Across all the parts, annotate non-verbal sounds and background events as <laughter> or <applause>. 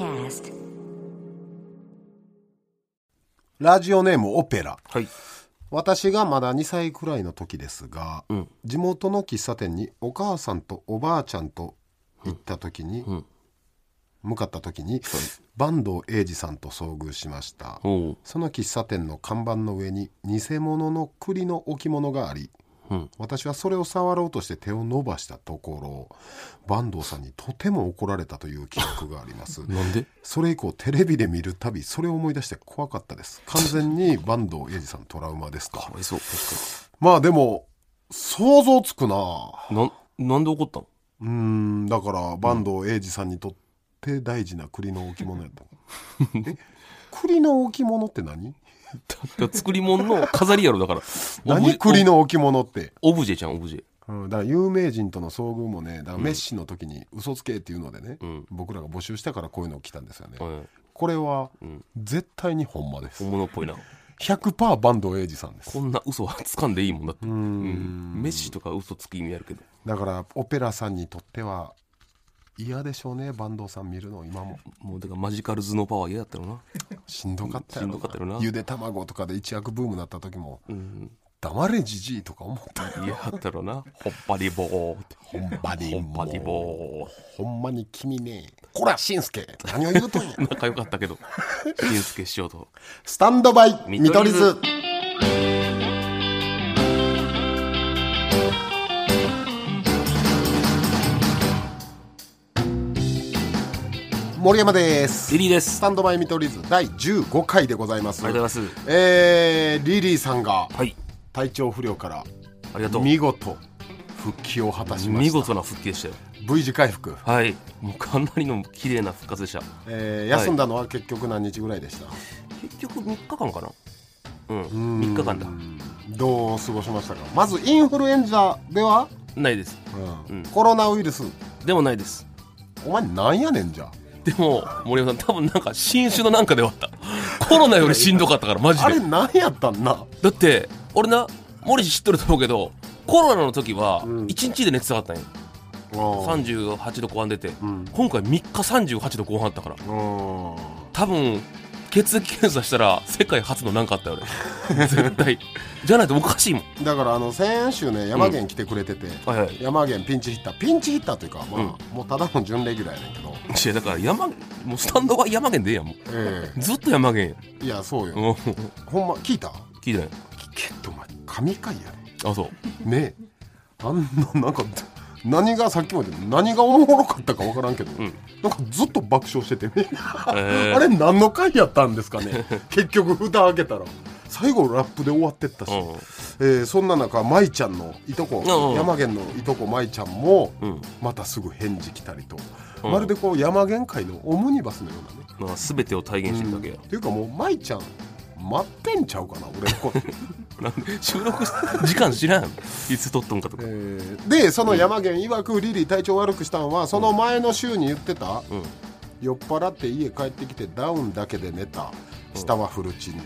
Podcast ラジオネームオペラ。はい。私がまだ2歳くらいの時ですが、地元の喫茶店にお母さんとおばあちゃんと行った時に、向かった時に、坂東英二さんと遭遇しました。おう。その喫茶店の看板の上に偽物の栗の置物があり、私はそれを触ろうとして手を伸ばしたところ坂東さんにとても怒られたという記憶があります。<laughs> なんで？それ以降テレビで見るたびそれを思い出して怖かったです。完全に坂東英二さんトラウマですと。かわいそう。確まあでも想像つくな。なん、なんで怒ったの？うーんだから坂東英二さんにとって大事な栗の置物やった <laughs> 栗の置物って何？だ作り物の飾りやろ、だから。<laughs> 何栗の置物って？オブジェじゃん、オブジェ。うん、だから有名人との遭遇もねだからメッシの時に嘘つけっていうのでね、僕らが募集したからこういうの来たんですよね、はい。これは絶対にほんまです本物っぽいな。100%坂東英二さんですこんな嘘はつかんでいいもんだって。うん。メッシとか嘘つく意味あるけど。だからオペラさんにとっては嫌でしょうね坂東さん見るの今ももう、だからマジカル頭脳パワー嫌だったろな。しんどかったよしんどかったよなゆで卵とかで一躍ブームになった時も「黙れじじい」とか思ったよ嫌だったろな。ほっぱりぼーって。ほんまにほっぱりぼー。ほんまに君ねこらしんすけ何を言うとんや <laughs> 仲良かったけど。しんすけ師匠と。スタンドバイ見見取り図森山です。リリーです。スタンドバイ見取り図第15回でございます。ありがとうございます。えー、リリーさんがはい。体調不良からありがとう。見事復帰を果たしました。見事な復帰でしたよ。V 字回復、はい。もうかなりの綺麗な復活でした。えー休んだのは結局何日ぐらいでした、結局3日間かな。うん。3日間だ。どう過ごしましたか？まずインフルエンザでは、ないです。うん。うん。コロナウイルス。でもないです。お前なんやねんじゃでも森山さん多分なんか新種のなんかではあった。<laughs> コロナよりしんどかったからマジで。あれなんやったんな？だって俺な森氏知っとると思うけどコロナの時はうん。1日で熱下がったんよ、38度後半出て、ん。今回3日38度後半あったから。うん多分血液検査したら世界初のなんかあったよ俺。絶対じゃないとおかしいもん。だからあの先週ね山源来てくれてて、はいはい。山源ピンチヒッター。ピンチヒッターというかまあ、うん。もうただの準レギュラーやねんけど、いやだから山もうスタンドは山源でええやんもえうずっと山源えいやそうよ、やんうん。ほんま聞いた？聞いてない聞けってお前神回やあそう。ねねえ。あんななんか何がさっきも言った何がおもろかったか分からんけど、ん。なんかずっと爆笑してて。ね、え。ー <laughs> あれ何の回やったんですかね。結局蓋開けたら最後ラップで終わってったし、うん。えーそんな中舞ちゃんのいとこ、うん。山源のいとこ舞ちゃんも、うん。またすぐ返事来たりと、うん。まるでこう山源界のオムニバスのようなね、まあ、全てを体現してるだけや、っていうかもう舞ちゃん待ってんちゃうかな俺のこ <laughs> 収録時間知らんいつ撮っとんかとか、えーでその山源曰くリリー体調悪くしたんはその前の週に言ってた、うん。酔っ払って家帰ってきてダウンだけで寝た下はフルチンで、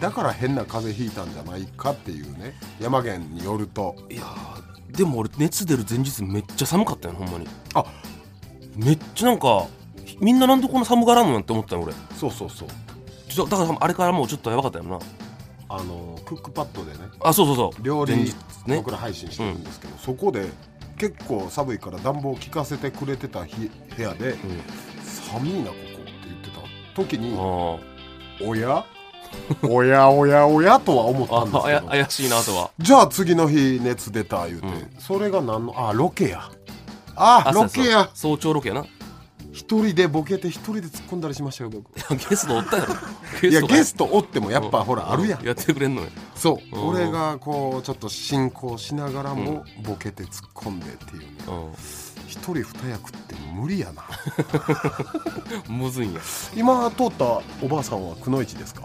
だから変な風邪ひいたんじゃないかっていうね。山源によると。いやーでも俺熱出る前日めっちゃ寒かったよほんまに。あ。めっちゃなんかみんななんでこんな寒がらんのやって思ったよ俺。そうそうそう。ちょだからあれからもうちょっとやばかったよな。あのクックパッドでね。あそうそうそう。料理ね。僕ら配信してるんですけど、そこで結構寒いから暖房効かせてくれてた日部屋で、寒いなここって言ってた時にあおや？おやおやおやとは思ったんですああやけど怪しいなとは。じゃあ次の日熱出た言うて、それが何の？あロケや。あロケや。早朝ロケやな。一人でボケて一人で突っ込んだりしましたよ僕。ゲストおったやろ。<laughs> いやゲストトおってもやっぱほらあるやん。やってくれんのよ。そう。うん。俺がこうちょっと進行しながらもボケて突っ込んでっていう。ねうん一人二役って無理やな。<laughs> むずいんや。今通ったおばあさんはくのいちですか？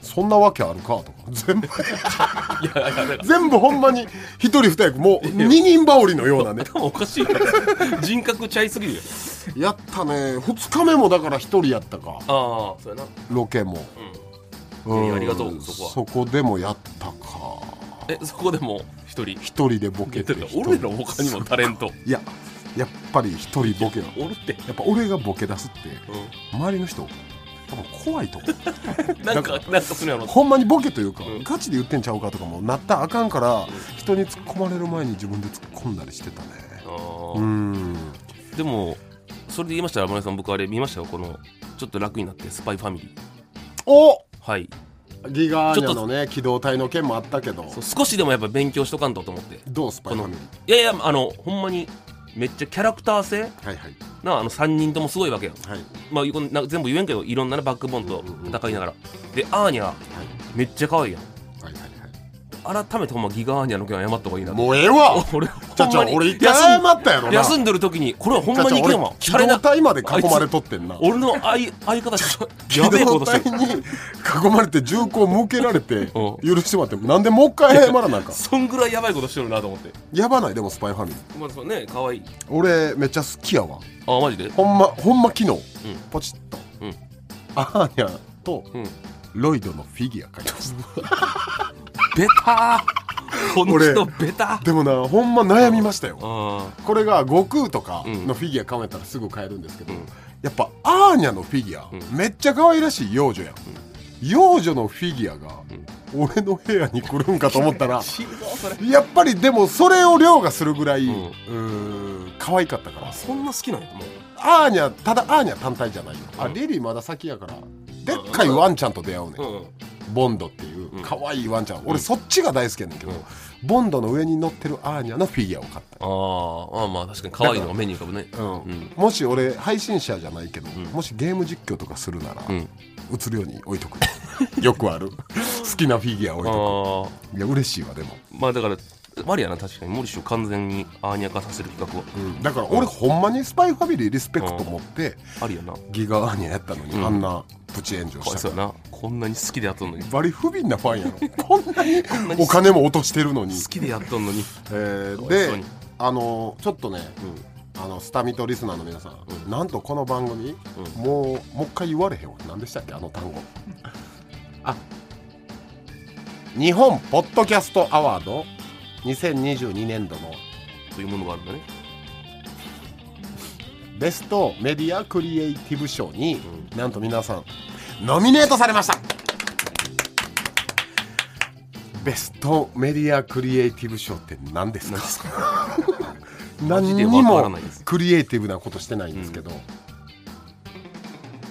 そんなわけあるかとか。全部。<laughs> 全部ほんまに一人二役。もう二人羽織のようなね。頭おかしいよ。人格ちゃいすぎるよ。やったね。二日目もだから一人やったか。ああそうやな。ロケも、うん。いやありがとうそこは。そこでもやったか。えそこでも一人？一人でボケて俺ら他にもタレント。いややっぱり一人ボケやおるって。やっぱ俺がボケ出すって周りの人多分怖いと思う。<laughs> なんかなんかするやろ。ほんまにボケというか、うん。ガチで言ってんちゃうかとかもなったらあかんから、人に突っ込まれる前に自分で突っ込んだりしてたね。あうーん。でもそれで言いましたら村井さん僕あれ見ましたよ。このちょっと楽になってスパイファミリー。お！はい。ギガーニャのね機動隊の件もあったけど。少しでもやっぱ勉強しとかんとと思って。どうスパイファミリいやいやあのほんまにめっちゃキャラクター性？ーはいはい。なあの3人ともすごいわけよ。はい。まあ全部言えんけどいろんなねバックボーンと戦いながら。でアーニャめっちゃ可愛いやん。はいはいはい改めてほんまギガアーニャの件は謝った方がいいな。もうええわ。俺ちゃちゃ俺謝ったやろな。休んでる時にこれはほんまにいけんわ。機動隊まで囲まれとってんな。俺の相 <laughs> 相方やべえこ動としてる。隊に囲まれて銃口向けられてう許してもらってなんでもう一回謝らなあかん。そんぐらいやばいことしてるなと思って。やばないでもスパイファミリー。まあそうね可愛い。俺めっちゃ好きやわ。あマジで？ほんまほんま昨日、ポチッと、うん。アーニャとうん。ロイドのフィギュア買いましたベター。この人ベター。でもなほんま悩みましたよ。あこれが悟空とかうん。のフィギュア買うんやったらすぐ買えるんですけど、うん。やっぱアーニャのフィギュア、うん。めっちゃ可愛らしい幼女やん、幼女のフィギュアが俺の部屋に来るんかと思ったら <laughs> やっぱりでもそれを凌駕するぐらい、可愛かったから。そんな好きなんやもう。アーニャただアーニャ単体じゃないよ、あうん。リリーまだ先やからでっかいワンちゃんと出会うね、ん、うんボンドっていううん。可愛いワンちゃん、俺そっちが大好きやねんけど、ボンドの上に乗ってるアーニャのフィギュアを買った。あーあまあ確かに可愛いのが目に浮かぶね。うん。うん。もし俺配信者じゃないけど、ん。もしゲーム実況とかするなら、うん。映るように置いとく。<laughs> よくある。好きなフィギュア置いとあくいや嬉しいわでも、あまあだからマリやな確かに。モリシュ完全にアーニャ化させる企画は。うん。だから俺ほんまにスパイファミリーリスペクト持ってありやな。ギガアーニャやったのに、うん。あんなプチ炎上した。そうやな。こんなに好きでやっとんのに。バリ不憫なファンやろ。<laughs> こんなに。<laughs> お金も落としてるのに。好きでやっとんのに。えーであのちょっとね、あのスタミトリスナーの皆さん、なんとこの番組、もうもう一回言われへんわ。何でしたっけ？あの単語。<laughs> あ。日本ポッドキャストアワード2022年度の。というものがあるんだねベストメディアクリエイティブ賞に、なんと皆さんノミネートされました。ベストメディアクリエイティブ賞って何ですか？<laughs> 何にもクリエイティブなことしてないんですけど、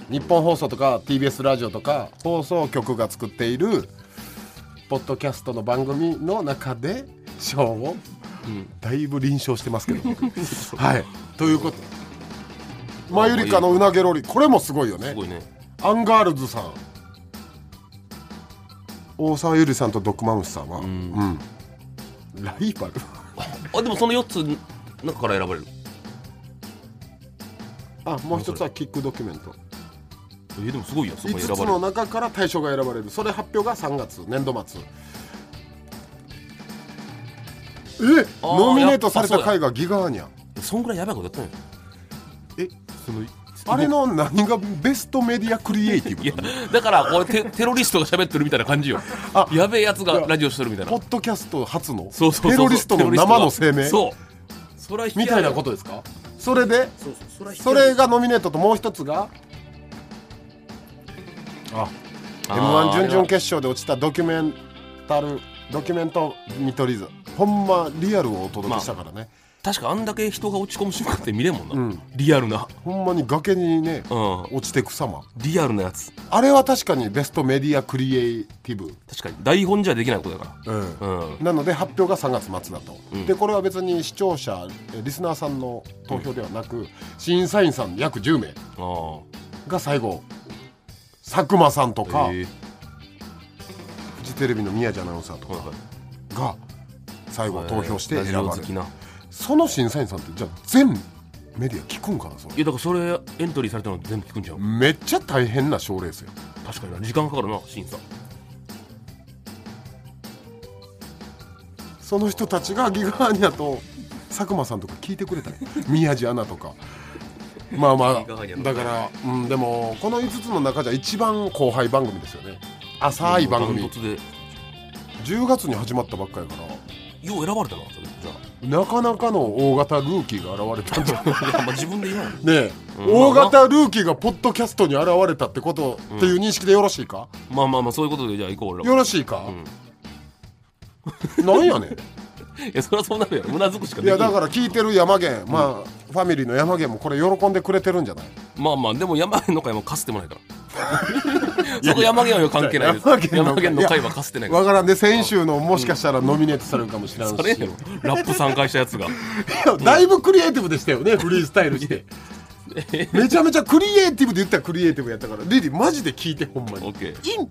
日本放送とか TBS ラジオとか放送局が作っているポッドキャストの番組の中で賞をうん。だいぶ臨床してますけど。僕 <laughs> はい。ということマユリカのうなげろりこれもすごいよね。すごいね。アンガールズさん。大沢ゆりさんとドッグマムシさんはうん。ん、ライバル？<laughs> あでもその4つの中から選ばれる。あもう一つはキックドキュメント。えでもすごいやんそこに5つの中から大賞が選ばれる。それ発表が3月年度末。え？ノミネートされた回がギガーニャ。そんぐらいやばいことやったんや。えそのあれの何がベストメディアクリエイティブだからこれテテロリストが喋ってるみたいな感じよ。あやべえやつがラジオしてるみたいな。ポッドキャスト初の？そうそうそうそう。テロリストの生の声明？そう。それみたいなことですか？それで？そうそう。そそれがノミネートともう一つが？あ m 1準々決勝で落ちたドキュメンタルドキュメント見取り図。ほんまリアルをお届けしたからね、確かあんだけ人が落ち込む瞬間って見れんもんな、うん。リアルな。ほんまに崖にねうん。落ちてく様。リアルなやつ。あれは確かにベストメディアクリエイティブ。確かに。台本じゃできないことだかうん。らうん。なので発表が3月末だと、うん。でこれは別に視聴者えリスナーさんの投票ではなく、審査員さん約10名あが最後佐久間さんとか、え。フジテレビの宮地アナウンサーとかはいはい。が最後投票してラジ選ばれる。オ好きなその審査員さんってじゃあ全メディア聞くんかなそれ？いやだからそれエントリーされたの全部聞くんじゃんめっちゃ大変な賞レースよ確かにな時間かかるな審査。その人たちがギガーニャと佐久間さんとか聞いてくれたよ <laughs> 宮地アナとか。まあまあだから、うん、でもこの5つの中じゃ一番後輩番組ですよね。浅い番組。ダントツで。10月に始まったばっかりやから。よう選ばれたなそなかなかの大型ルーキーが現れたんじゃないまあ自分で言わないねえ、うん。大型ルーキーがポッドキャストに現れたってこと、っていう認識でよろしいか？まあまあまあそういうことでじゃあ行こう俺らよろしいか、なんやねんいやそりゃそうなるやろ。うなずくしかいできないやだから聞いてる山源、まあファミリーの山源もこれ喜んでくれてるんじゃない？まあまあでも山源の会もかすってもないから。<laughs> そこ山源は関係ないです。山源の山源の会はかすってないから。わからんで先週のもしかしたらノミネートされるかもしれんし、それやろ。ラップ3回したやつが。いやだいぶクリエイティブでしたよねフリースタイルして。<laughs> めちゃめちゃクリエイティブで言ったらクリエイティブやったから。リリーマジで聞いてほんまに。オッケー。意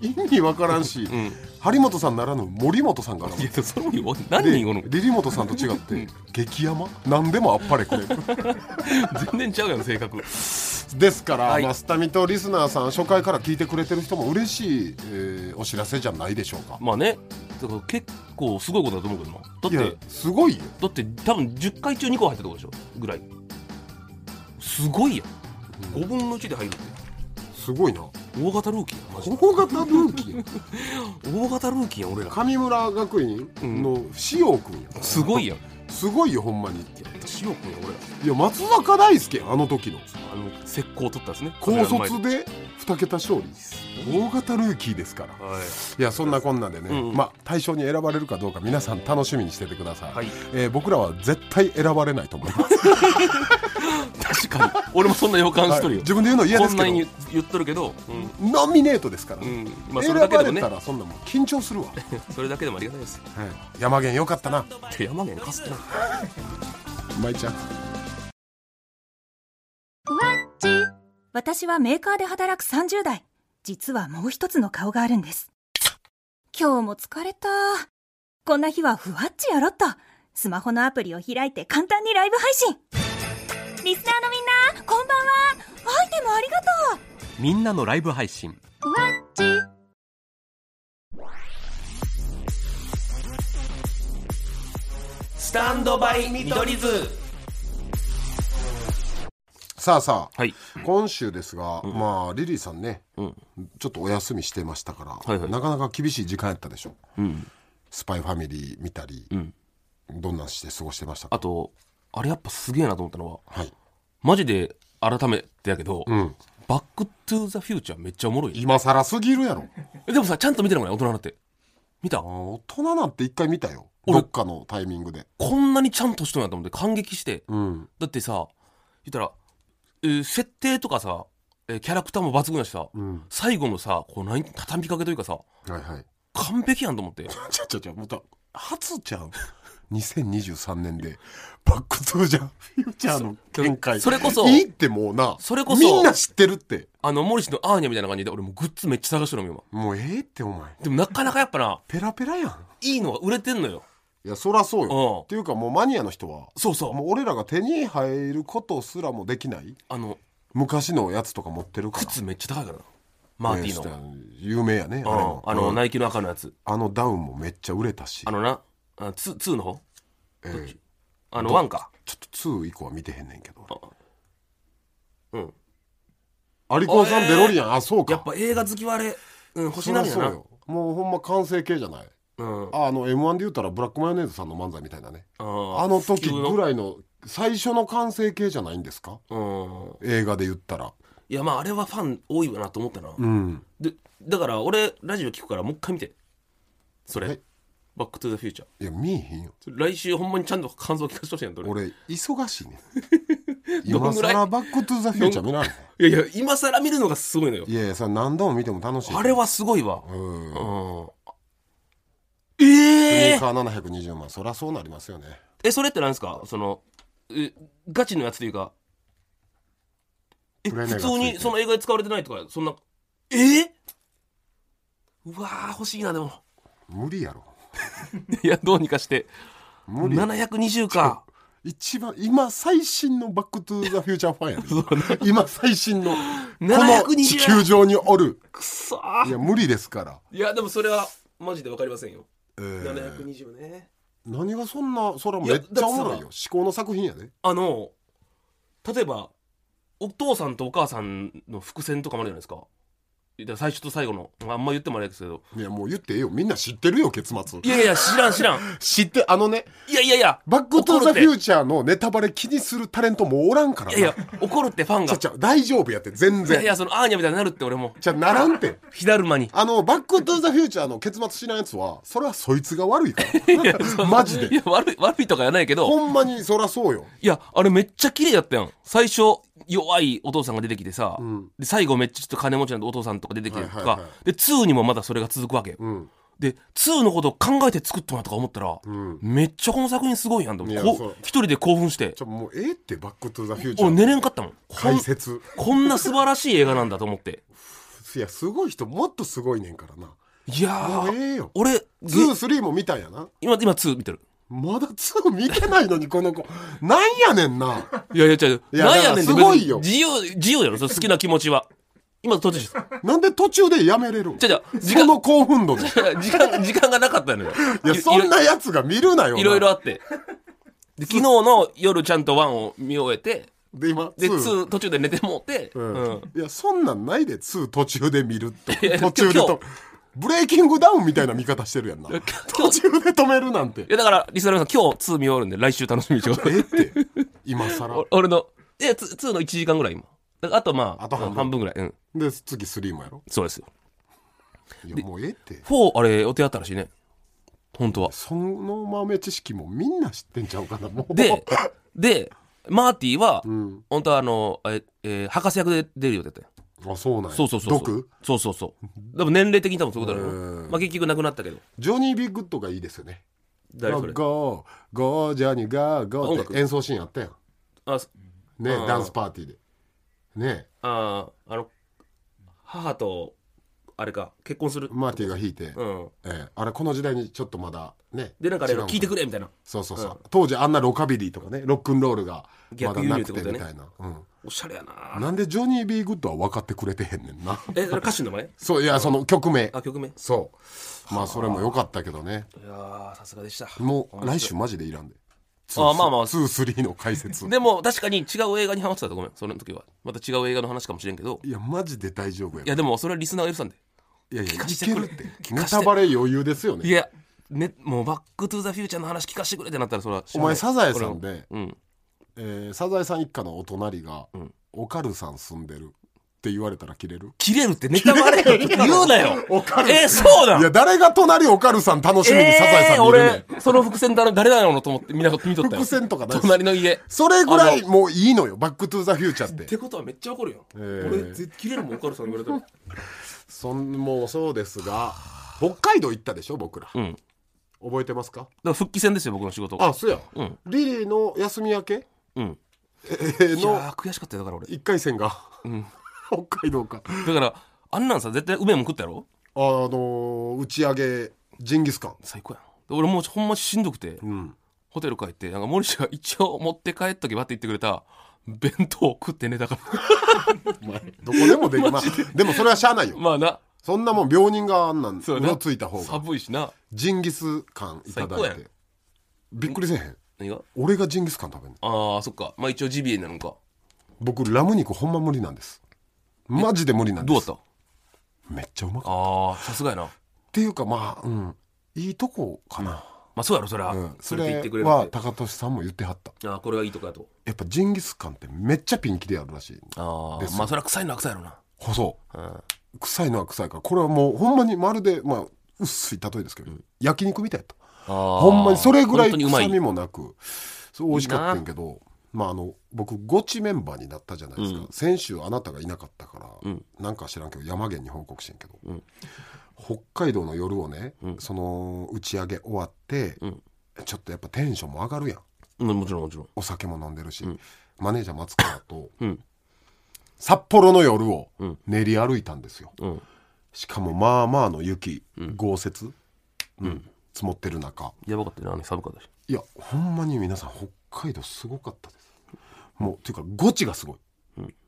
意味わからんし、ん。張本さんならぬ森本さんからいやそれも何で人おるの？リリモトさんと違って激山？何でもあっぱれくれ。る <laughs> 全然ちゃうやん性格。ですから、はい。まあ、スタミとリスナーさん初回から聞いてくれてる人も嬉しい、えーお知らせじゃないでしょうか。まあね。だから結構すごいことだと思うけどな。だってすごいよ。だって多分10回中2個入ったとこでしょ？ぐらい。すごいやん。5分の1で入るってすごいな。大型ルーキーやんマジで。大型ルーキー <laughs> 大型ルーキーやん俺ら。神村学院の塩君や、すごいやんすごいよほんまに。塩君や俺ら。いや松坂大輔あの時の。あの石膏を取ったんですね。高卒で2桁勝利大型ルーキーですから。はい。いやそんなこんなでね、うんうん。まあ対象に選ばれるかどうか皆さん楽しみにしててください、はい。えー僕らは絶対選ばれないと思います、<laughs> 確かに。俺もそんな予感しとるよ。自分で言うの嫌ですけど。こんなに言っとるけどうん。ノミネートですから、うん。まあそ選れだけでもね。ばれたらそんなもん緊張するわ、はい、それだけでもありがたいです。山源よかったな。で山源かすってない舞ちゃん私はメーカーで働く30代。実はもう一つの顔があるんです。今日も疲れた。こんな日はふわっちやろっと。スマホのアプリを開いて簡単にライブ配信。リスナーのみんな、こんばんは。アイテムありがとう。みんなのライブ配信ふわっち。スタンドバイ見取り図さあさあ、はい。今週ですが、まあリリーさんね、ん。ちょっとお休みしてましたから、はいはい。なかなか厳しい時間やったでしょ。うん。スパイファミリー見たり、ん。どんなんして過ごしてましたか？あとあれやっぱすげえなと思ったのははい。マジで改めてやけど、ん。バックトゥーザフューチャーめっちゃおもろい。今更すぎるやろ。えでもさちゃんと見てるもんね大人になって。見た？大人なんて一回見たよ。俺どっかのタイミングで。こんなにちゃんとしとんやと思って感激して、うん。だってさ言ったら、えー設定とかさ、えーキャラクターも抜群やしさ、ん。最後のさこう何畳みかけというかさはいはい。完璧やんと思って。<laughs> ちゃちゃちゃまた初ちゃん2023 <laughs> 年でバックトゥージャーフューチャーの見解それこそいいってもうな。それこそみんな知ってるって。あのモリシのアーニャみたいな感じで俺もうグッズめっちゃ探してるのよもうええってお前。今でもなかなかやっぱなペラペラやん。いいのが売れてんのよいやそらそううん。よっていうかもうマニアの人はそうそう。もう俺らが手に入ることすらもできない。あの昔のやつとか持ってるから。靴めっちゃ高いからな。マーティーの、ね有名やねあれうんも。あの、うん。ナイキの赤のやつ。あのダウンもめっちゃ売れたし。あのなあツツーの方？えー。あのワンか？ちょっと2以降は見てへんねんけど。うん。アリコンさんデロリアン？あそうか。やっぱ映画好きはあれ、うん、欲しそいなるよな。りゃそうよ。もうほんま完成形じゃないうん。ああの m 1で言ったらブラックマヨネーズさんの漫才みたいなね。あーあの時ぐらいの最初の完成形じゃないんですか？うん。映画で言ったら。いやまああれはファン多いわなと思ったな、うん。でだから俺ラジオ聞くからもう一回見て。それ。はい。バックトゥザフューチャーいや見えへんよ。来週ほんまにちゃんと感想聞かせてほしいやんと俺。俺忙しいね <laughs> ど今んぐらい？更バックトゥザフューチャー見られへん？いやいや今更見るのがすごいのよ。いやいやそれ何度も見ても楽しい。あれはすごいわ。うん。うんええーカー720万。そりゃそうなりますよね。えそれってなんですか？そのえガチのやつというか。え普通にその映画で使われてないとかそんな。えー、うわー欲しいなでも。無理やろ。<laughs> いやどうにかして。無理。720か。一番今最新のバックトゥーザフューチャーファンや <laughs> で今最新のこの720地球上におる。くそー。いや無理ですから、いやでもそれはマジでわかりませんよえー720ね。何がそんなそれはめっちゃおもろいよ。いやだって至高の作品やで。あの例えばお父さんとお母さんの伏線とかもあるじゃないですか最初と最後の。あんま言ってもあれですけど。いやもう言ってええよ。みんな知ってるよ結末。いやいや知らん知らん。知ってあのね。いやいやいやバックトゥーザフューチャーのネタバレ気にするタレントもうおらんからな。いてやいや怒るってファンが。ちゃ大丈夫やって全いやい然やそのアーニャみたいになるって俺も。じゃならんて。火だるまに。あのバックトゥーザフューチャーの結末知らんやつはそれはそいつが悪いから。<laughs> マジで。いや悪い悪いとかやないけど。ほんまにそらそうよ。いやあれめっちゃ綺麗だったやん。最初弱いお父さんが出てきてさ、ん。で最後めっちゃちょっと金持ちなんでお父さんとか出てきてとか、はいはいはい。で2にもまだそれが続くわけよ、うん。で2のことを考えて作ったなとか思ったら、ん。めっちゃこの作品すごいやんと思一人で興奮して。ちょもうええってバックトゥーザフューチャー俺寝れんかったもん。解説。こんな素晴らしい映画なんだと思って。いやすごい人もっとすごいねんからな。いやーええよ。俺げ23も見たんやな。今今2見てるまだ2見てないのにこの子。なんやねんな。いやいや違う。なんやねんすごいよ。自由自由やろ。その好きな気持ちは。今途中です。なんで途中でやめれるじゃじゃ時間その興奮度で。い <laughs> 時間時間がなかったのよ。<laughs> やそんなやつが見るなよいろいろああって。で昨日の夜ちゃんと1を見終えて。で今で2 2途中で寝てもうて、うん。うん。いやそんなんないで2途中で見るって。途中でとブレイキングダウンみたいな見方してるやんな。今途日中で止めるなんて。いやだからリスナーさん今日2見終わるんで来週楽しみにしてくださいえって。今更。お <laughs> 俺のいや 2, 2の1時間ぐらい今。あとまああと半分。ぐらい。うん。で次3もやろそうですよ。いやもうええって。4あれ予定あったらしいね。本当は。その豆知識もみんな知ってんちゃうかなもう。ででマーティは、ん。本当はあのえ、えー博士役で出る予定だったよあそうなんや。そうそうそうそう。毒？そうそうそう。でも年齢的に多分そういうことだろう。うん。まあ結局なくなったけど。ジョニー・ B・グッドがいいですよね。誰それ？ Go go Johnny go go って演奏シーンあったやん。あそねうんダンスパーティーで。ね。あーあの母とあれか結婚する？マーティが弾いて、うん。ええ。あれこの時代にちょっとまだね。でなんかあれ聞いてくれみたいな。そうそうそう、当時あんなロカビリーとかねロックンロールがまだなくてみたいな、おしゃれやうん、な。なんでジョニー・ビー・グッドは分かってくれてへんねんな。えそれ歌手の名前？そういやその曲名。あ曲名？いそう。まあそれも良かったけどね。やーさすがでした。もう来週マジでいらんで。あまあまあ。23の解説。でも確かに違う映画にハマってたとごめんその時は。また違う映画の話かもしれんけど。いやマジで大丈夫やいやでもそれはリスナーが許さんで。いやいやいかしてけるって。ネタバレ余裕ですよね。いやねもうバックトゥザフューチャーの話聞かせてくれってなったらそれはお前サザエさんで、うんえーサザエさん一家のお隣が、ん。おかるさん住んでるって言われたら切れる？切れるってネタバレ <laughs> 言うなよ。おかるえーそうなんいや誰が隣おかるさん楽しみにサザエさん見るねん、俺その伏線誰誰なのと思ってみんな見とったよ。伏線とかない？し隣の家。それぐらいもういいのよ。バックトゥーザフューチャーっっててことはめっちゃ怒るよ、え俺絶対切れるもんおかるさん言われたら。そんもうそうですが北海道行ったでしょ僕ら、うん。覚えてますか？だから復帰戦ですよ僕の仕事。があそうや、うん。リリーの休み明け、うん。のー悔しかったよだから俺。1回戦が、ん。<laughs> 北海道か。だからあんなんさ絶対梅も食ったやろ？あのー打ち上げジンギスカン。最高やんで俺もうほんましんどくて、うん。ホテル帰ってなんか森氏が一応持って帰っとけばって言ってくれた弁当を食って寝たからどこでもできまあで。もそれはしゃあないよ。まあな。そんなもん病人があんなんそうやな。うろついた方が。寒いしな。ジンギスカンいただ最高やん。いてびっくりせえへん何が？俺がジンギスカン食べんの。ああそっか。まあ一応ジビエになるのか。僕ラム肉ほんま無理なんです。マジで無理なんです。どうだった？めっちゃうまかった。っああさすがやな。ていうかまあうん。いいとこかな、まあそうやろそれは、うん、そそれで言っれてくれるって。は高俊さんも言ってはった。ああこれがいいとかやと。やっぱジンギスカンってめっちゃピンキリあるらしいあです。あまあそれは臭いのは臭いやろな。細うん。臭いのは臭いから。これはもうほんまにまるでまあ薄い例えですけど、焼肉みたいやったほんまにそれぐらい臭みもなくそう美味しかったんやけどまああの僕ゴチメンバーになったじゃないですか、先週あなたがいなかったから、ん。なんか知らんけど山源に報告してん。けど、ん北海道の夜をね、その打ち上げ終わって、ん。ちょっとやっぱテンションも上がるやん。うんもちろんもちろん。お酒も飲んでるし、マネージャー松川とうん。札幌の夜をん。練り歩いたんですよ、うん。しかもまあまあの雪、豪雪、うん積もってる中。やばかったよなあの寒かったし。いやほんまに皆さん北海道すごかったです。もうっていうかゴチがすごい、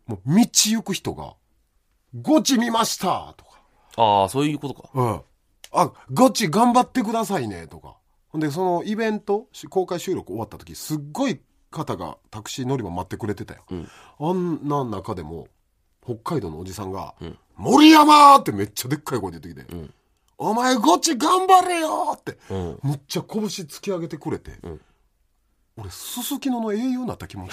もう道行く人が「ゴチ見ました!」とか。ああそういうことか。うん。あ、ゴチ頑張ってくださいね、とか。ほんで、そのイベント、し公開収録終わった時、すっごい方がタクシー乗り場待ってくれてたよ。あんな中でも、北海道のおじさんが、森山ってめっちゃでっかい声で言ってきて、お前ゴチ頑張れよって、ん。むっちゃ拳突き上げてくれて、俺、すすきのの英雄になった気持ち。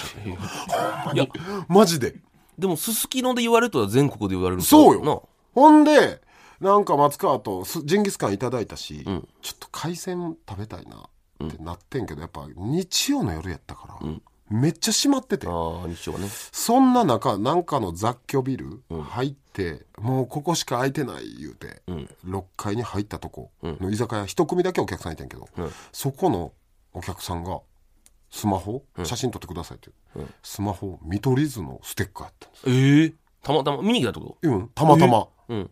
いや。マジで。でもすすきので言われるとは全国で言われるとそうよ。な。ほんでなんか松川とすジンギスカンいただいたし、ん。ちょっと海鮮食べたいなってなってんけど、やっぱ日曜の夜やったから、めっちゃ閉まってて。ああ日曜はね。そんな中なんかの雑居ビル入って、もうここしか空いてない言うて、ん。6階に入ったとこの居酒屋一組だけお客さんいてんけど、うん。そこのお客さんがスマホ、写真撮ってくださいって、スマホ見取り図のステッカーやったんですええたまたま見に来たってこ？うんたまたま、とうん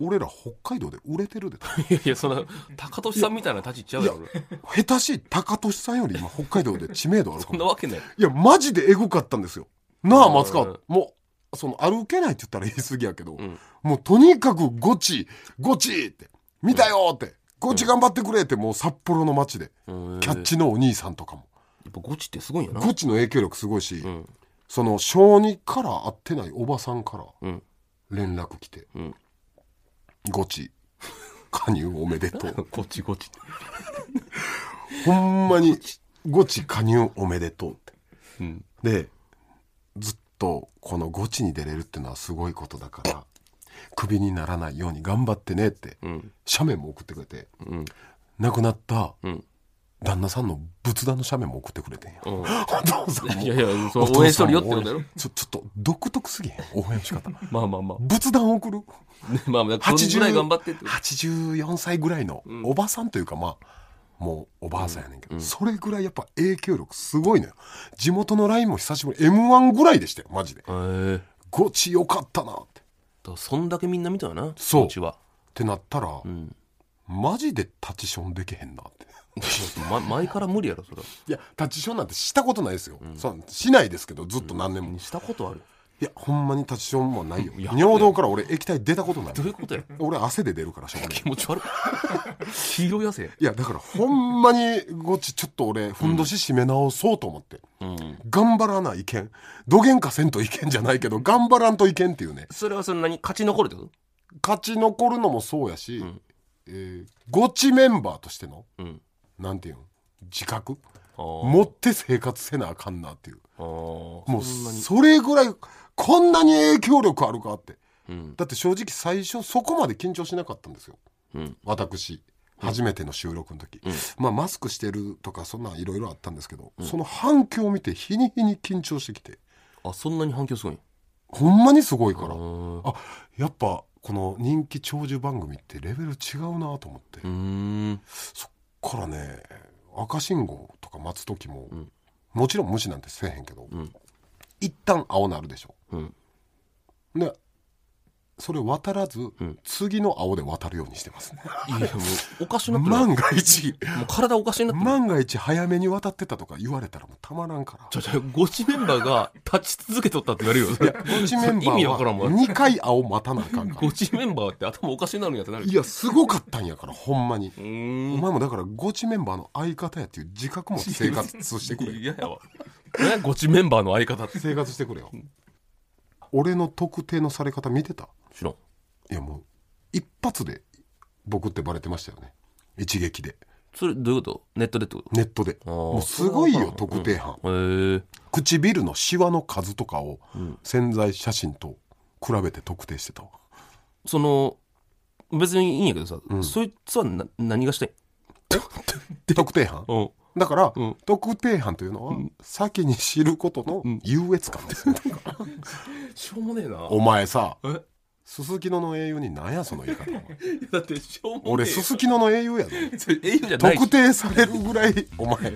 俺ら北海道で売れてるで。いやいやそんな高俊さんみたいな立ちいっちゃうやろ俺。下手しい高俊さんより今北海道で知名度あるかそんなもわけない。いやマジでエグかったんですよ。なあうん。松川もうその歩けないって言ったら言い過ぎやけど、ん。もうとにかくゴチゴチって見たよって、ゴチ頑張ってくれってもう札幌の街で、うん。キャッチのお兄さんとかも。やっぱゴチってすごいんやな。ゴチの影響力すごいし、ん。その小児から会ってないおばさんからうん。連絡来て、んゴチ。加入おめでとう。ゴチゴチ。ほんまにゴチ加入おめでとう。って。うん。で、ずっとこのゴチに出れるってのはすごいことだから、クビにならないように頑張ってねって、ん。写メも送ってくれて、うん。亡くなったうん旦那さんの仏壇の写メも送ってくれてんや。うん。お父さんも。いやいやそうお父さんも。応援しとるよってことやろ？ちょ、ちょっと独特すぎへん。応援の仕方。まあまあまあ。仏壇送る？ね <laughs> まあまあどんぐらい頑張ってって。こと84歳ぐらいのおばさんというかまあもうおばあさんやねんけど、それぐらいやっぱ影響力すごいのよ。地元の LINE も久しぶり m 1ぐらいでしたよマジで。ゴチよかったなって。そんだけみんな見たよなそう。ゴチは。てなったら、んマジでタチションできへんなって。ま前から無理やろそれ。いやタチションなんてしたことないですよ、そうしないですけどずっと何年も、いしたことある。やほんまにタチションもないよ。尿道から俺液体出たことない。どういうことや？俺汗で出るからしょうがない気持ち悪い。黄色い汗いやだからほんまにゴチちょっと俺ふんどし締め直そうと思って、うん。頑張らないけんどげんかせんといけんじゃないけど頑張らんといけんっていうね。それはそれ何勝ち残るってこ勝ち残るのもそうやし、えーゴチメンバーとしてのとうん。なんていうん自覚？持って生活せなあかんなっていう。もうそれぐらいこんなに影響力あるかって。うん。だって正直最初そこまで緊張しなかったんですよ。うん。私。初めての収録の時、まあマスクしてるとかそんなんいろいろあったんですけど、その反響を見て日に日に緊張してきて。あそんなに反響すごい？んほんまにすごいから。うあやっぱこの人気長寿番組ってレベル違うなと思って、そっからね赤信号とか待つ時も、もちろん無視なんてせえへんけど、ん。一旦青なるでしょ。うん。でそれ渡らず、ん。次の青で渡るようにしてますね。いやもうおかしなってる。万が一。もう体おかしになってる。万が一早めに渡ってたとか言われたらもうたまらんから。ちょちょゴチメンバーが立ち続けとったって言われるよいやゴチメンバ意味わからんもん。ーは2回青待たなあかんから。ゴチメンバーって頭おかしになるんやってなるいやすごかったんやからほんまに。うーん。お前もだからゴチメンバーの相方やっていう自覚も生活してくれ嫌やわねゴチメンバーの相方って生活してくれよ俺の特定のされ方見てた知らん。いやもう一発で僕ってバレてましたよね。一撃で。それどういうこと？ネットでってこネットで。ー。もうすごいよ特定班。とへえ唇のシワの数とかを潜在写真と比べて特定してたわ。その別にいいんやけどさ、そいつはな何がしたい？<laughs> 特定班？うん。だから、うん。特定班というのは、先に知ることの優越感ですよ、しょうもねえな。お前さえ？すすきのの英雄に何やその言い方お前 <laughs> だってしょうもねえ俺すすきのの英雄やぞ。それ英雄じゃないし。特定されるぐらいお前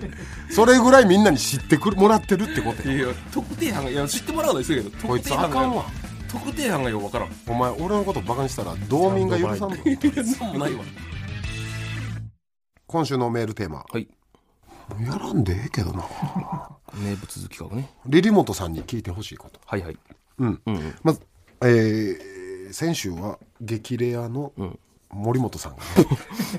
それぐらいみんなに知ってくるもらってるってことや。いや特定班がいや知ってもらうのは一緒やけどこいつあかんわ。特定班がよく分からん。お前俺のことバカにしたら道民が許さんぞいもないわ。今週のメールテーマ。はい。やらんでええけどな。<laughs> 名物企画ね。リリモトさんに聞いてほしいこと。はいはい。うん、うん。まず、えー先週は激レアの森本さんが。ね、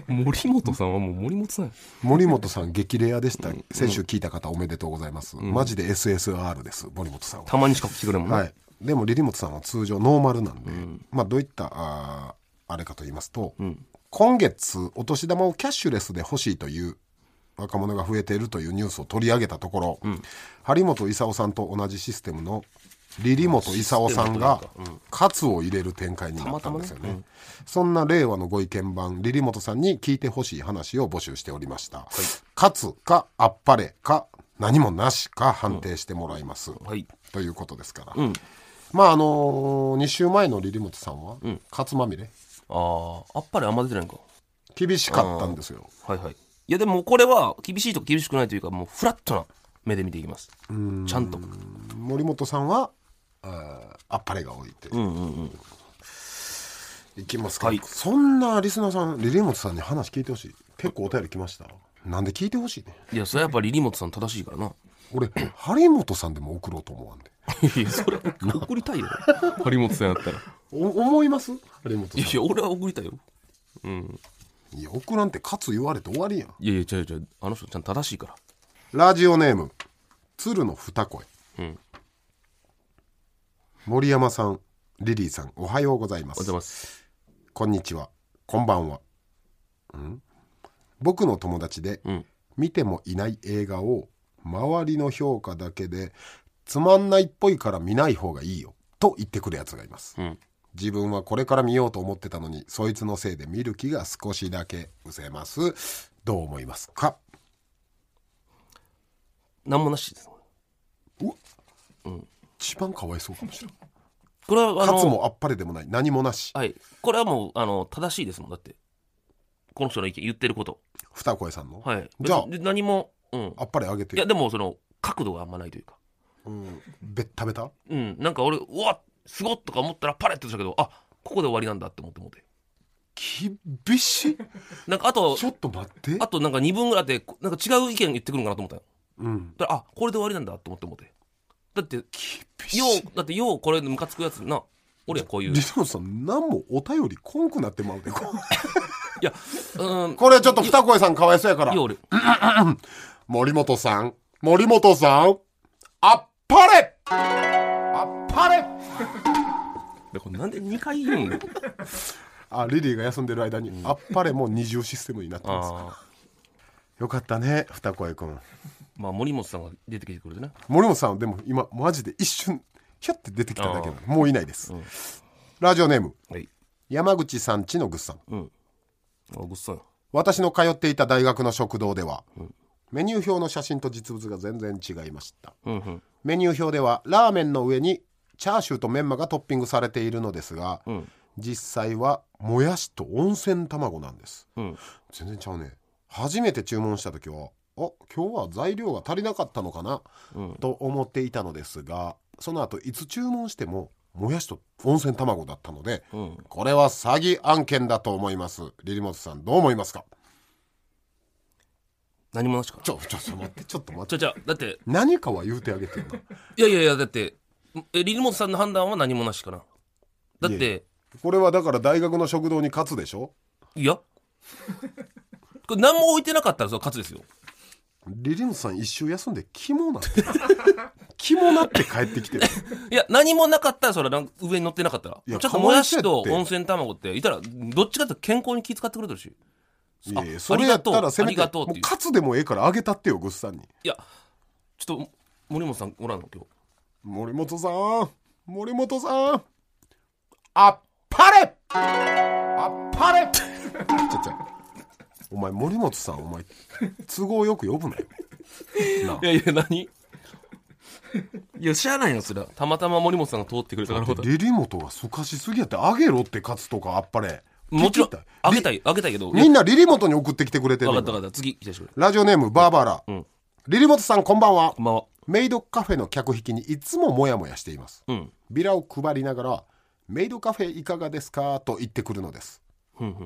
<laughs> 森本さんはもう森本さんや。森本さん激レアでした。先週聞いた方おめでとうございます、マジで SSR です森本さんは。たまにしか来てくれんもんね、はい、でもリリモトさんは通常ノーマルなんで、まあ、どういったあーあれかと言いますと、今月お年玉をキャッシュレスで欲しいという若者が増えているというニュースを取り上げたところ、張本勲さんと同じシステムのリリモト勲さんがカツを入れる展開になったんですよね。そんな令和のご意見番リリモトさんに聞いてほしい話を募集しておりました、カツかあっぱれか何もなしか判定してもらいます、はい。ということですから、うん。まああの2週前のリリモトさんは、カツまみれ。あああっぱれあんま出てないんか。厳しかったんですよ。はいはい。いやでもこれは厳しいとか厳しくないというかもうフラットな目で見ていきます。ちゃんと。森本さんはあーあっぱれが多いって、う。んうんうん。いきますか、はい。そんなリスナーさんリリモトさんに話聞いてほしい。結構お便り来ました。なんで聞いてほしいね。いやそれはやっぱりリリモトさん正しいからな。俺張本さんでも送ろうと思わんで。<laughs> いやそれは送りたいよ。張本さんやったら。いお思います？張本さん。やいや俺は送りたいよ。うん。いや送らんってカツ言われて終わりやん。いやいや違う違う。あの人ちゃんと正しいから。ラジオネーム鶴の二声、うん森山さんリリーさんおはようございます。こんにちは。こんばんは、ん？僕の友達で、うん。見てもいない映画を周りの評価だけでつまんないっぽいから見ない方がいいよと言ってくるやつがいます、うん。自分はこれから見ようと思ってたのにそいつのせいで見る気が少しだけ失せます。どう思いますか？何もなしです一番かわいそうかもしれない。これはあのカツもあっぱれでもない。何もなし。はい。これはもうあの正しいですもん。だってこの人の意見言ってること。二声さんの、はい。じゃあ別に何もうん。あっぱれあげていやでもその角度があんまないというか。うん、べ食べた？うん。なんか俺うわすごっとか思ったらパレって言ってたけどあここで終わりなんだって思って思って。厳しい？なんかあとちょっと待って。あとなんか2分ぐらいあってなんか違う意見言ってくるんかなと思ったようん。だからあこれで終わりなんだと思って思ってだってようだってようこれムカつくやつな。俺はこういう。いリノさん何もお便りこんくなってまうで。こやうん。これちょっと二声さんかわいそうやから。よう俺森本さん。森本さん。あっぱれ。あっぱれ。でこれなんで2回言うん <laughs> あリリーが休んでる間に、あっぱれも二重システムになってます。ああよかったね二声くんまあ森本さんが出てきてくれてね森本さんはでも今マジで一瞬ひょって出てきただけなの。もういないです、ラジオネーム。はい。山口さんちのぐっさん。うん。あぐっさん。私の通っていた大学の食堂では、メニュー表の写真と実物が全然違いました。うんうん。メニュー表ではラーメンの上にチャーシューとメンマがトッピングされているのですが、ん。実際はもやしと温泉卵なんです。うん。全然ちゃうね。初めて注文した時はあ今日は材料が足りなかったのかな、うん。と思っていたのですがその後いつ注文してももやしと温泉卵だったので、うん。これは詐欺案件だと思います。リリモトさんどう思いますか？何もなしか？ちょちょちょ待ってちょっと待って。ちょちょだって。何かは言うてあげてよな。いやいやいやだってえリリモトさんの判断は何もなしかな？だって。これはだから大学の食堂に勝つでしょ？いや。これ何も置いてなかったらそれ勝つですよリリモトさん一周休んで肝なって <laughs> 肝なって帰ってきてる。<laughs> いや何もなかったらそれ上に乗ってなかったら。いやちょっともやしと温泉卵っていたらどっちかって健康に気遣ってくれてるし。いやいやあそれやったらせめてもう勝つでもええからあげたってよグッさんに。いやちょっと森本さんおらんの今日。森本さん森本さん。あっぱれ！あっぱれ！ちょちょお前森本さんお前都合よく呼ぶなよ。<laughs> いやいや何？<laughs> いや知らないのそれは。たまたま森本さんが通ってくれたから。リリモトがすかしすぎやってあげろって勝つとかあっぱれもちろん聞きたい。あげたいあげたいけど。みんなリリモトに送ってきてくれてる分かった分かった。次来てくれラジオネームバーバラ、ん。リリモトさんこんばんは。こんばんは。メイドカフェの客引きにいつもモヤモヤしています。うん。ビラを配りながら「メイドカフェいかがですか?」と言ってくるのです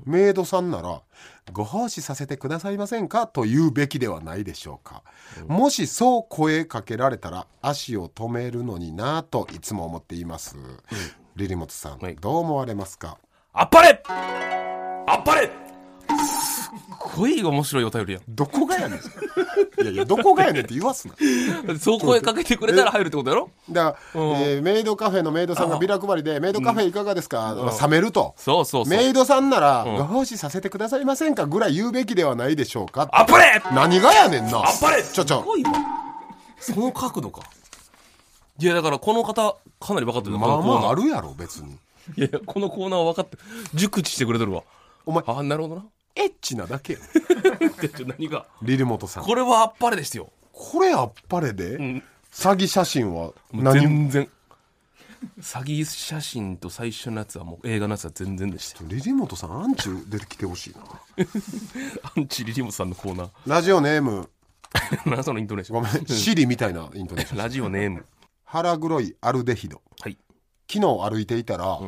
メイドさんなら「ご奉仕させてくださいませんか?」と言うべきではないでしょうか、もしそう声かけられたら足を止めるのになといつも思っています、リリモトさん、はい。どう思われますか？あっぱれ！あっぱれすっごい面白いお便りやどこがやねん。いやいやどこがやねんって言わすな。んそう声かけてくれたら入るってことやろ？だから、えーメイドカフェのメイドさんがビラ配りで「メイドカフェいかがですか?まあ冷めると。そうそうそう。メイドさんなら、ご奉仕させてくださいませんかぐらい言うべきではないでしょうかあっぱれ！何がやねんな。あっぱれ！ちょちょ。すごいわその角度か。いやだからこの方かなり分かってるまあまああるるやろ別に。いやいやこのコーナーは分かって熟知してくれてるわ。お前あなるほどなエッチなだけ何が <laughs> リリモトさん。これはあっぱれですよ。これあっぱれで、ん。詐欺写真は何全然。詐欺写真と最初のやつはもう映画のやつは全然でした。よリリモトさんアンチ出てきてほしいな。<laughs> アンチリリモトさんのコーナー。ラジオネーム。<laughs> 何そのイントネーション？ごめん。シリみたいなイントネーション。ラジオネーム。腹黒いアルデヒド。はい。昨日歩いていたら、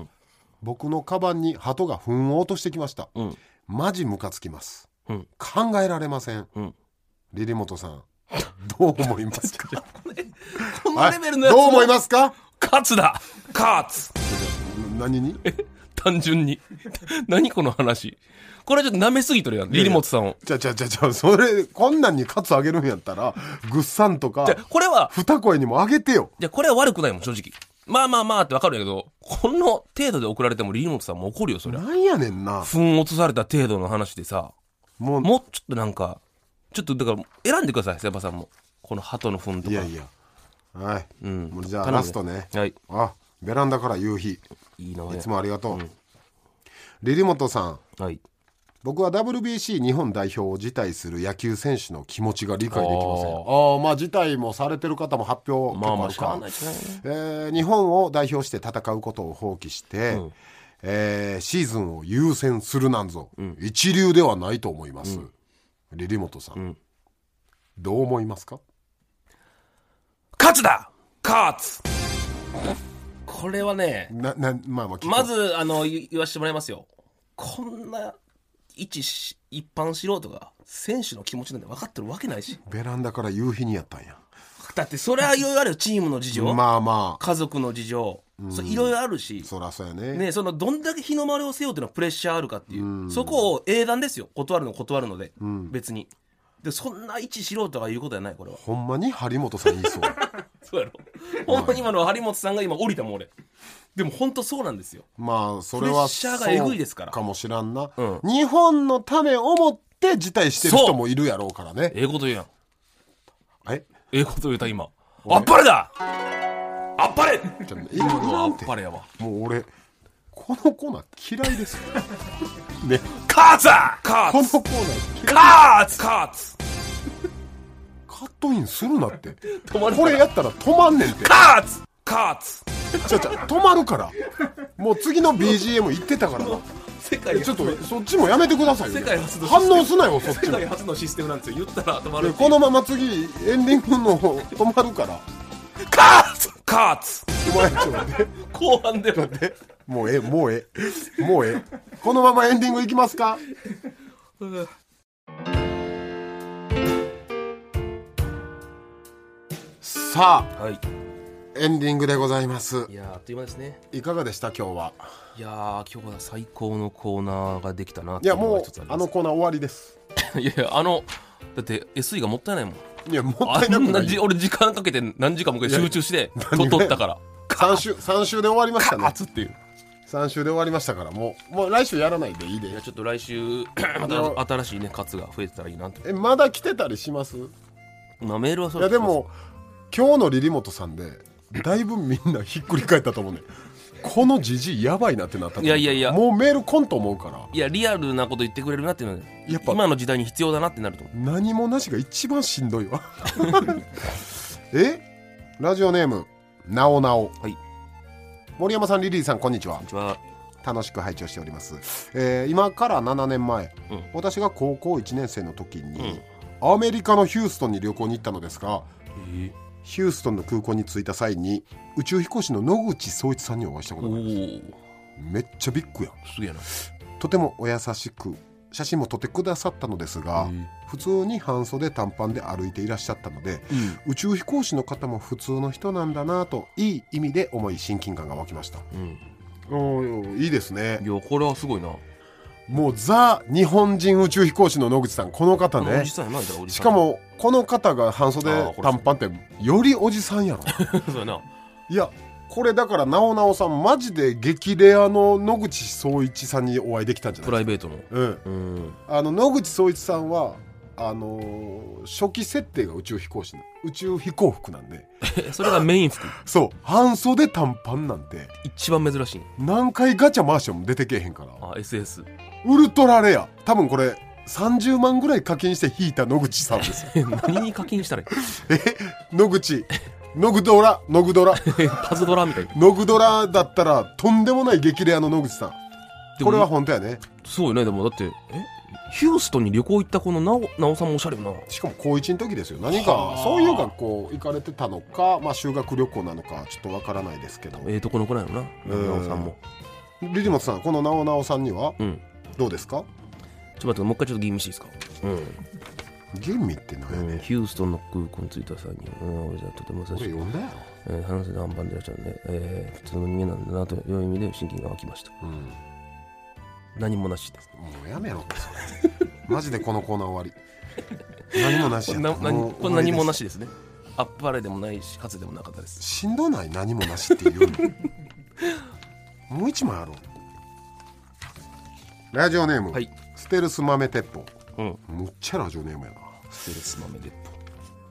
僕のカバンに鳩が糞を落としてきました、うんマジムカつきます、うん。考えられません、うん。リリモトさん。<laughs> どう思いますか？このはいレベルのやつどう思いすますか？カツだ。カツ何に？単純に。何この話？これちょっと舐めすぎとるやんリリモトさんを。じゃじゃじゃじゃそれこんなんにカツあげるんやったらグッサンとかじゃあこれは二声にもあげてよ。じゃあこれは悪くないもん正直まあまあまあってわかるんやけどこの程度で送られてもリリモトさんも怒るよそりゃ。なんやねんな。糞落とされた程度の話でさもう。もうちょっとなんかちょっとだから選んでくださいセバさんも。この鳩の糞とか。いやいや。はい、うん。もうじゃあラストね。はい。あベランダから夕日。いい名前いつもありがとう、リリモトさん。はい僕は WBC 日本代表を辞退する野球選手の気持ちが理解できませんあああまあ辞退もされてる方も発表結構あるか、しゃあ日本を代表して戦うことを放棄して、うん。えーシーズンを優先するなんぞ、一流ではないと思います、リリモトさん、ん。どう思いますか？カツだ！カツこれはねななまあまあまずあの言言わせてもらいますよ。こんな一し一般素人が選手の気持ちなんて分かってるわけないし。ベランダから夕日にやったんや。だってそれはいろいろあるよチームの事情、まあまあ。家族の事情。そういろいろあるし。そらそうやね。ね、そのどんだけ日の丸を背負うっていうのはプレッシャーあるかっていう、そこを英断ですよ。断るの断るので、別に。でそんな一素人が言うことはないこれは。ほんまに張本さん言いそう。<laughs> そうやろ。ほんまに今の張本さんが今降りたもん俺でも本当そうなんですよ。まあそれはプレッシャーがえぐいですから。そうかもしらんな、うん。日本のためをもって辞退してる人もいるやろうからね。ええこと言うやん。え？ええこと言うた今。あっぱれだ！あっぱれ！ちょっと今のあっぱれやわもう俺このコーナー嫌いですよ。<laughs> ね。カーツだ！カーツ！このコーナー嫌い。カーツ！カーツ！カットインするなって。<laughs> 止まるこれやったら止まんねんって。カーツ！カーツちゃちゃ止まるから。もう次の BGM 言ってたから。な世界ちょっとそっちもやめてくださいよ。世界初の反応すなよそっち世も界初のシステムなんですよ。言ったら止まるでこのまま次エンディングの止まるから。カーツ！カーツ！お前ちょっと待って。後半でも。えも。うええも。うええも。うええこのままエンディングいきますかさあはいエンディングでございます。いやーあっという間ですね。いかがでした？今日は。いやー今日は最高のコーナーができたなっいやもうあのコーナー終わりです。<laughs> いやいやあのだって SE がもったいないもん。いやもったあいなくない。じ俺時間かけて何時間も集中してと撮ったから。3週 <laughs> 三週で終わりましたね。カツっていう。3週で終わりましたから。もうもう来週やらないでいいでいやちょっと来週また新しいねカツが増えてたらいいなとえまだ来てたりします？まあメールはそいうやでも今日のリリモトさんでだいぶみんなひっくり返ったと思うね。このじじいやばいなってなったと思う。いやいやいや。もうメール来んと思うから。いやリアルなこと言ってくれるなっていうのはやっぱ。今の時代に必要だなってなると思う。何もなしが一番しんどいわ。<laughs> え？ラジオネーム。なおなお。はい。森山さんリリーさんこんにちは。こんにちは。楽しく拝聴しております、えー今から7年前、うん。私が高校1年生の時に、アメリカのヒューストンに旅行に行ったのですがえヒューストンの空港に着いた際に宇宙飛行士の野口聡一さんにお会いしたこおおとがあります。めっちゃビッグやん。すげえな。とてもお優しく写真も撮ってくださったのですが普通に半袖短パンで歩いていらっしゃったので、宇宙飛行士の方も普通の人なんだなといい意味で思い親近感が湧きました、おーいいですね。いやこれはすごいなもうザ日本人宇宙飛行士の野口さんこの方おねしかもこの方が半袖短パンってよりおじさんやろ。<laughs> いやこれだからなおなおさんマジで激レアの野口聡一さんにお会いできたんじゃないプライベートの。うん。うん。あの野口聡一さんはあのー初期設定が宇宙飛行士の宇宙飛行服なんで。え <laughs> それがメイン服？<laughs> そう。半袖短パンなんて。一番珍しい。何回ガチャ回しても出てけえへんから。あ SS ウルトラレア。多分これ30万ぐらい課金して引いた野口さんです。よ <laughs> え何に課金したらいい？野口。野グドラ。野グドラ。<laughs> パズドラみたいな。野グドラだったらとんでもない激レアの野口さん。これは本当やね。すごいね。でもだってえ？ヒューストンに旅行行ったこのなおなおさんもおしゃれよな。しかも高1の時ですよ。何はあ。かそういう学校行かれてたのか、まあ、修学旅行なのかちょっとわからないですけど。ええとこの子なのな。うん。なおさんも。リリモトさんこのなおなおさんには？うんどうですか？ちょっと待ってもう一回ちょっと吟味していいですか？吟味って何やうん、ねんヒューストンの空港に着いた際に、うん、俺じゃとても優しい、俺読んだやろえー、話せて半端でいらっしゃるんで、えー、普通の人間なんだなという意味で親近感が湧きました。うん。何もなしです。もうやめろってそれ。マジでこのコーナー終わり。<laughs> 何もなしやった。もう何これ何もなしですね。あっぱれでもないしかつでもなかったでです。すしんどない何もなしっていうの。<laughs> もう一枚あろうラジオネーム、はい。ステルス豆鉄砲。うん。むっちゃラジオネームやな。ステルス豆で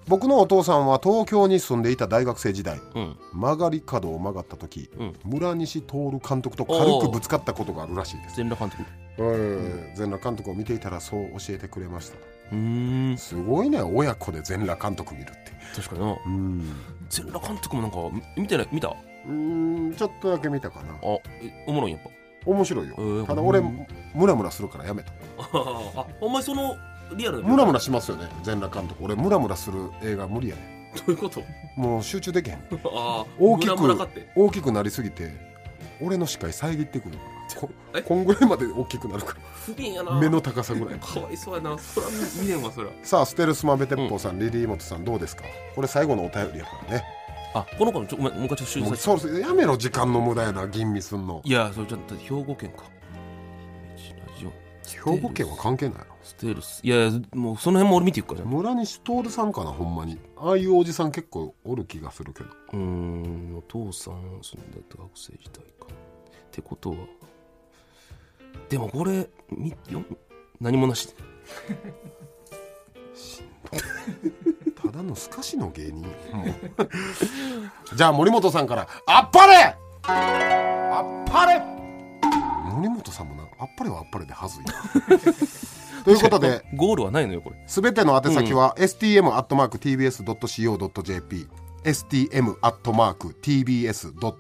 僕のお父さんは東京に住んでいた大学生時代うん。曲がり角を曲がった時、うん。村西徹監督と軽くぶつかったことがあるらしいです。全裸監督。はい全裸監督を見ていたらそう教えてくれました。うーん。すごいね親子で全裸監督見るって。確かにな。うん。全裸監督もなんかみ見てない見た？あうんちょっとだけ見たかな。えおもろいんやっぱ面白いよ、うんただ俺うんムラムラするからやめと <laughs> あお前そのリアルなムラムラしますよね全裸監督。俺ムラムラする映画無理やね。どういうこと？もう集中できへん。<laughs> ああ大きくムラムラかって。大きくなりすぎて俺の視界遮ってくる。<laughs> こえ？こんぐらいまで大きくなるか不憫やな。ら目の高さぐらい。かわいそうやな。そら見ねんわそら。さあステルスマベ鉄砲さん、リリーモトさんどうですか？これ最後のお便りやからねあこの子のちょごめんもう一回ちょっと修もう正うそうやめろ時間の無駄やな吟味すんの。いやそれちょっと兵庫県か。ラジオ。兵庫県は関係ないの？ステルス。いやもうその辺も俺見ていくから。村西徹さんかなほんまに。ああいうおじさん結構おる気がするけど。うーんお父さん住んでた学生時代か。ってことは。でもこれみよ何もなし <laughs> ただのすかしの芸人。じゃあ森本さんからあっぱれ！あっぱれ！森本さんもなあっぱれはあっぱれではずいな。<laughs> ということでゴールはないのよこれ。すべての宛先は stm.tbs.co.jp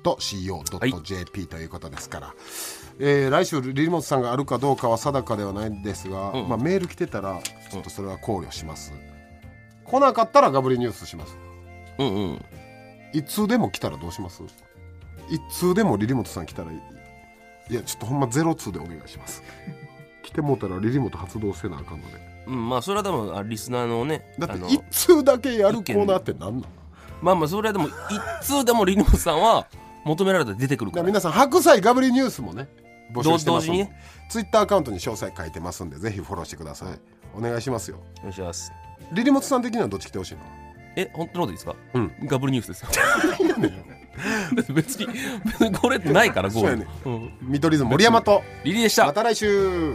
stm.tbs.co.jp ということですから、えー来週リモートさんがあるかどうかは定かではないんですが、うん。まあ、メール来てたらちょっとそれは考慮します、来なかったらガブリニュースします。うんうん。いつでも来たらどうします？いつでもリリモトさん来たらいい。やちょっとほんまゼロツーでお願いします。<laughs> 来てもうたらリリモト発動せなあかんので。うんまあそれはでもあリスナーのねだって一通だけやるコーナーってなんなん？だかまあまあそれはでも一通でもリノスさんは求められたら出てくるから。ら皆さん白菜ガブリニュースもね募集してますんで、ねツイッターアカウントに詳細書いてますんでぜひフォローしてください、お願いしますよ。お願いしますリリモトさん的にはどっち来てほしいの？え本当のことですか？うん。ガブルニュースですよ。<laughs> 別に別にこれってないからゴール、そうやねうん。見取り図森山と。リリーでした。また来週